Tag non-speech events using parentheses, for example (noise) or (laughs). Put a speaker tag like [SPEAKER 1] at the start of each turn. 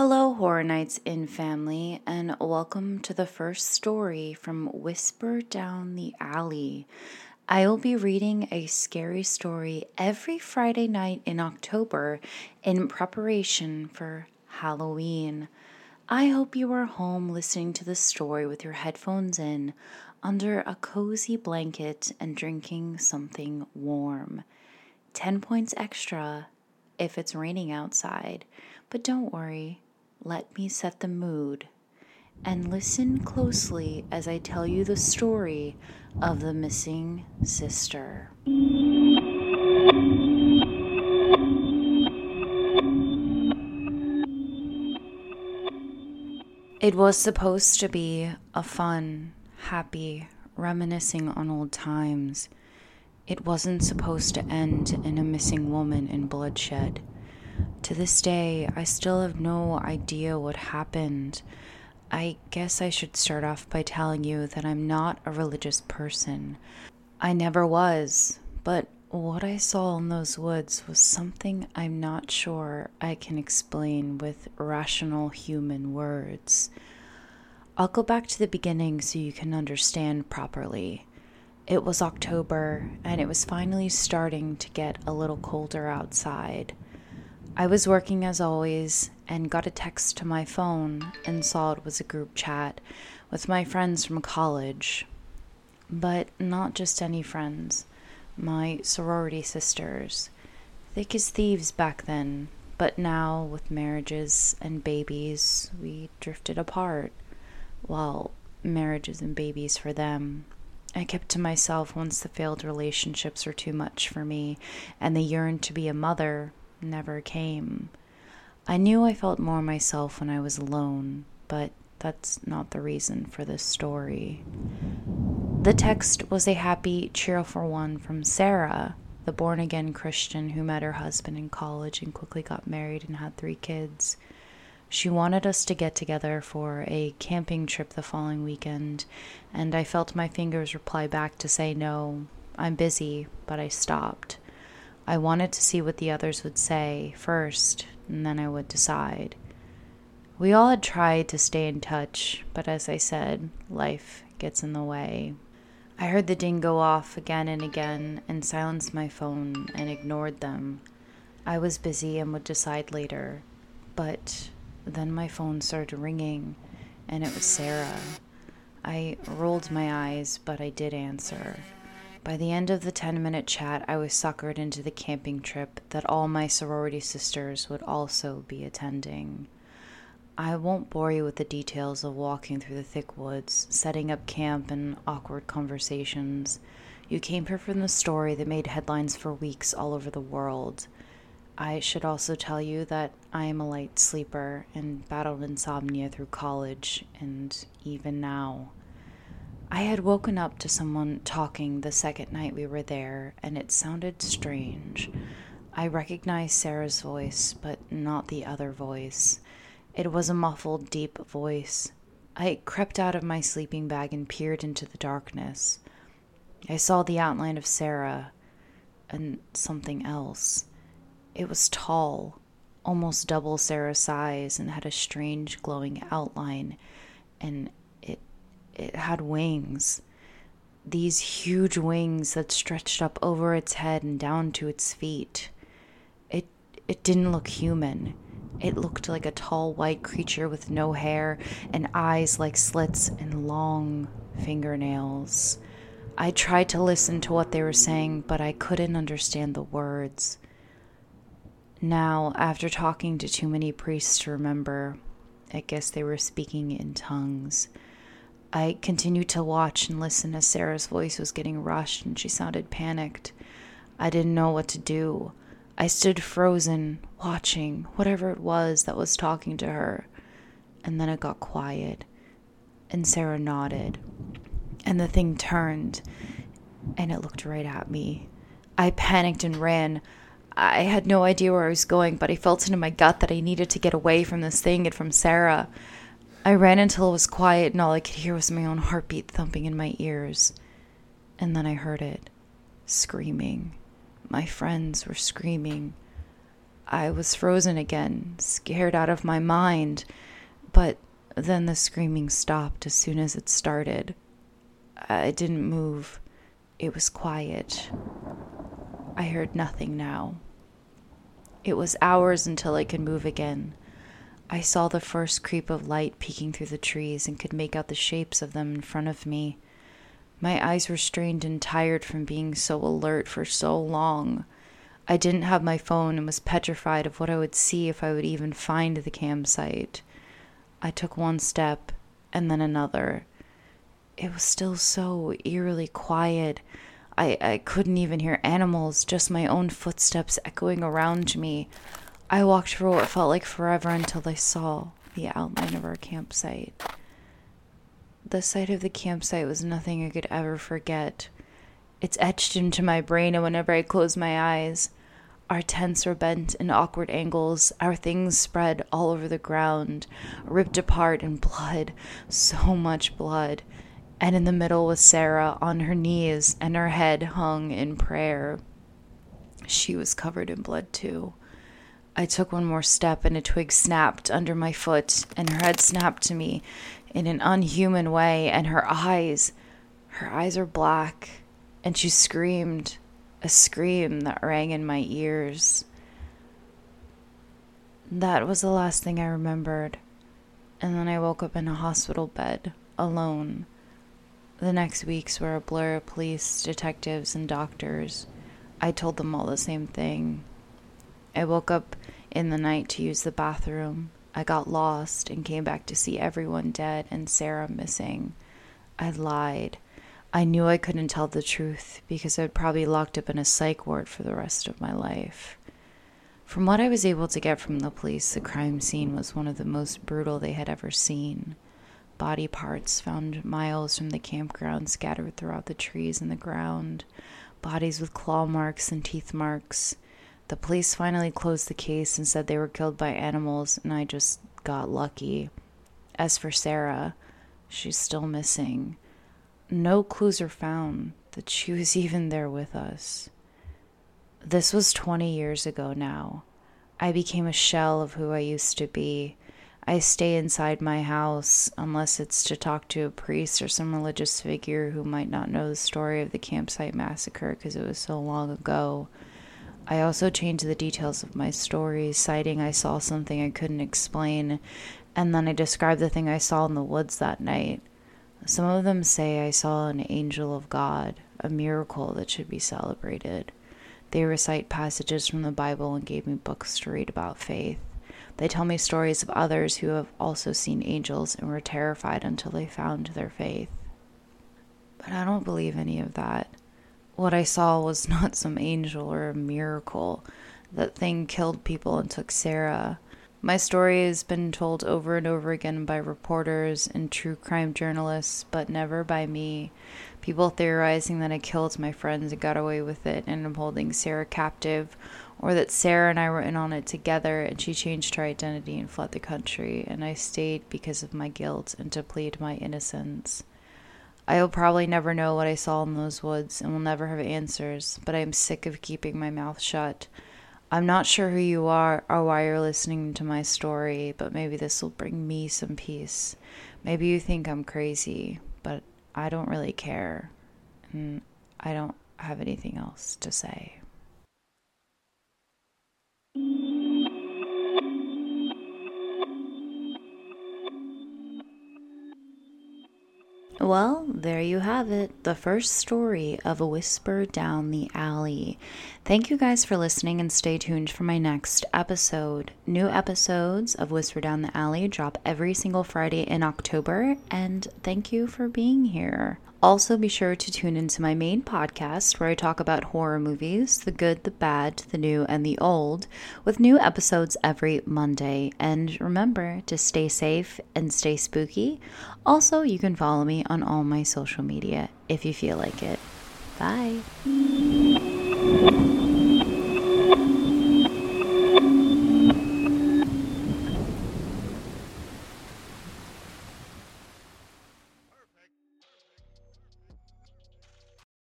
[SPEAKER 1] Hello, Horror Nights in family, and welcome to the first story from Whisper Down the Alley. I will be reading a scary story every Friday night in October in preparation for Halloween. I hope you are home listening to the story with your headphones in, under a cozy blanket, and drinking something warm. 10 points extra if it's raining outside, but don't worry let me set the mood and listen closely as I tell you the story of the missing sister. It was supposed to be a fun, happy, reminiscing on old times. It wasn't supposed to end in a missing woman and bloodshed. To this day, I still have no idea what happened. I guess I should start off by telling you that I'm not a religious person. I never was, but what I saw in those woods was something I'm not sure I can explain with rational human words. I'll go back to the beginning so you can understand properly. It was October, and it was finally starting to get a little colder outside. I was working as always and got a text to my phone and saw it was a group chat with my friends from college. But not just any friends, my sorority sisters. Thick as thieves back then, but now with marriages and babies, we drifted apart. Well, marriages and babies for them. I kept to myself once the failed relationships were too much for me, and the yearn to be a mother never came. I knew I felt more myself when I was alone, but that's not the reason for this story. The text was a happy, cheerful one from Sarah, the born again Christian who met her husband in college and quickly got married and had three kids. She wanted us to get together for a camping trip the following weekend, and I felt my fingers reply back to say no, I'm busy, but I stopped. I wanted to see what the others would say first, and then I would decide. We all had tried to stay in touch, but as I said, life gets in the way. I heard the ding go off again and again and silenced my phone and ignored them. I was busy and would decide later, but then my phone started ringing and it was Sarah. I rolled my eyes, but I did answer. By the end of the 10 minute chat, I was suckered into the camping trip that all my sorority sisters would also be attending. I won't bore you with the details of walking through the thick woods, setting up camp, and awkward conversations. You came here from the story that made headlines for weeks all over the world. I should also tell you that I am a light sleeper and battled insomnia through college and even now. I had woken up to someone talking the second night we were there, and it sounded strange. I recognized Sarah's voice, but not the other voice. It was a muffled, deep voice. I crept out of my sleeping bag and peered into the darkness. I saw the outline of Sarah and something else. It was tall, almost double Sarah's size, and had a strange glowing outline and it had wings. These huge wings that stretched up over its head and down to its feet. It it didn't look human. It looked like a tall white creature with no hair and eyes like slits and long fingernails. I tried to listen to what they were saying, but I couldn't understand the words. Now, after talking to too many priests to remember, I guess they were speaking in tongues. I continued to watch and listen as Sarah's voice was getting rushed and she sounded panicked. I didn't know what to do. I stood frozen, watching whatever it was that was talking to her. And then it got quiet, and Sarah nodded. And the thing turned, and it looked right at me. I panicked and ran. I had no idea where I was going, but I felt it in my gut that I needed to get away from this thing and from Sarah. I ran until it was quiet and all I could hear was my own heartbeat thumping in my ears. And then I heard it screaming. My friends were screaming. I was frozen again, scared out of my mind. But then the screaming stopped as soon as it started. I didn't move. It was quiet. I heard nothing now. It was hours until I could move again. I saw the first creep of light peeking through the trees and could make out the shapes of them in front of me. My eyes were strained and tired from being so alert for so long. I didn't have my phone and was petrified of what I would see if I would even find the campsite. I took one step and then another. It was still so eerily quiet. I, I couldn't even hear animals, just my own footsteps echoing around me. I walked for what felt like forever until I saw the outline of our campsite. The sight of the campsite was nothing I could ever forget. It's etched into my brain, and whenever I close my eyes, our tents were bent in awkward angles, our things spread all over the ground, ripped apart in blood, so much blood. And in the middle was Sarah on her knees, and her head hung in prayer. She was covered in blood too. I took one more step, and a twig snapped under my foot, and her head snapped to me in an unhuman way, and her eyes, her eyes are black, and she screamed a scream that rang in my ears. That was the last thing I remembered. And then I woke up in a hospital bed, alone. The next weeks were a blur of police, detectives, and doctors. I told them all the same thing. I woke up in the night to use the bathroom. I got lost and came back to see everyone dead and Sarah missing. I lied. I knew I couldn't tell the truth because I'd probably locked up in a psych ward for the rest of my life. From what I was able to get from the police, the crime scene was one of the most brutal they had ever seen. Body parts found miles from the campground scattered throughout the trees and the ground, bodies with claw marks and teeth marks. The police finally closed the case and said they were killed by animals, and I just got lucky. As for Sarah, she's still missing. No clues are found that she was (laughs) even there with us. This was 20 years ago now. I became a shell of who I used to be. I stay inside my house unless it's to talk to a priest or some religious figure who might not know the story of the campsite massacre because it was so long ago. I also changed the details of my story, citing I saw something I couldn't explain, and then I described the thing I saw in the woods that night. Some of them say I saw an angel of God, a miracle that should be celebrated. They recite passages from the Bible and gave me books to read about faith. They tell me stories of others who have also seen angels and were terrified until they found their faith. But I don't believe any of that. What I saw was (laughs) not some angel or a miracle. That thing killed people and took Sarah. My story has been told over and over again by reporters and true crime journalists, but never by me. People theorizing that I killed my friends and got away with it and am holding Sarah captive, or that Sarah and I were in on it together and she changed her identity and fled the country, and I stayed because of my guilt and to plead my innocence. I will probably never know what I saw in those woods and will never have answers, but I am sick of keeping my mouth shut. I'm not sure who you are or why you're listening to my story, but maybe this will bring me some peace. Maybe you think I'm crazy, but I don't really care. And I don't have anything else to say. Well, there you have it. The first story of A Whisper Down the Alley. Thank you guys for listening and stay tuned for my next episode. New episodes of Whisper Down the Alley drop every single Friday in October, and thank you for being here. Also, be sure to tune into my main podcast where I talk about horror movies the good, the bad, the new, and the old with new episodes every Monday. And remember to stay safe and stay spooky. Also, you can follow me on all my social media if you feel like it. Bye.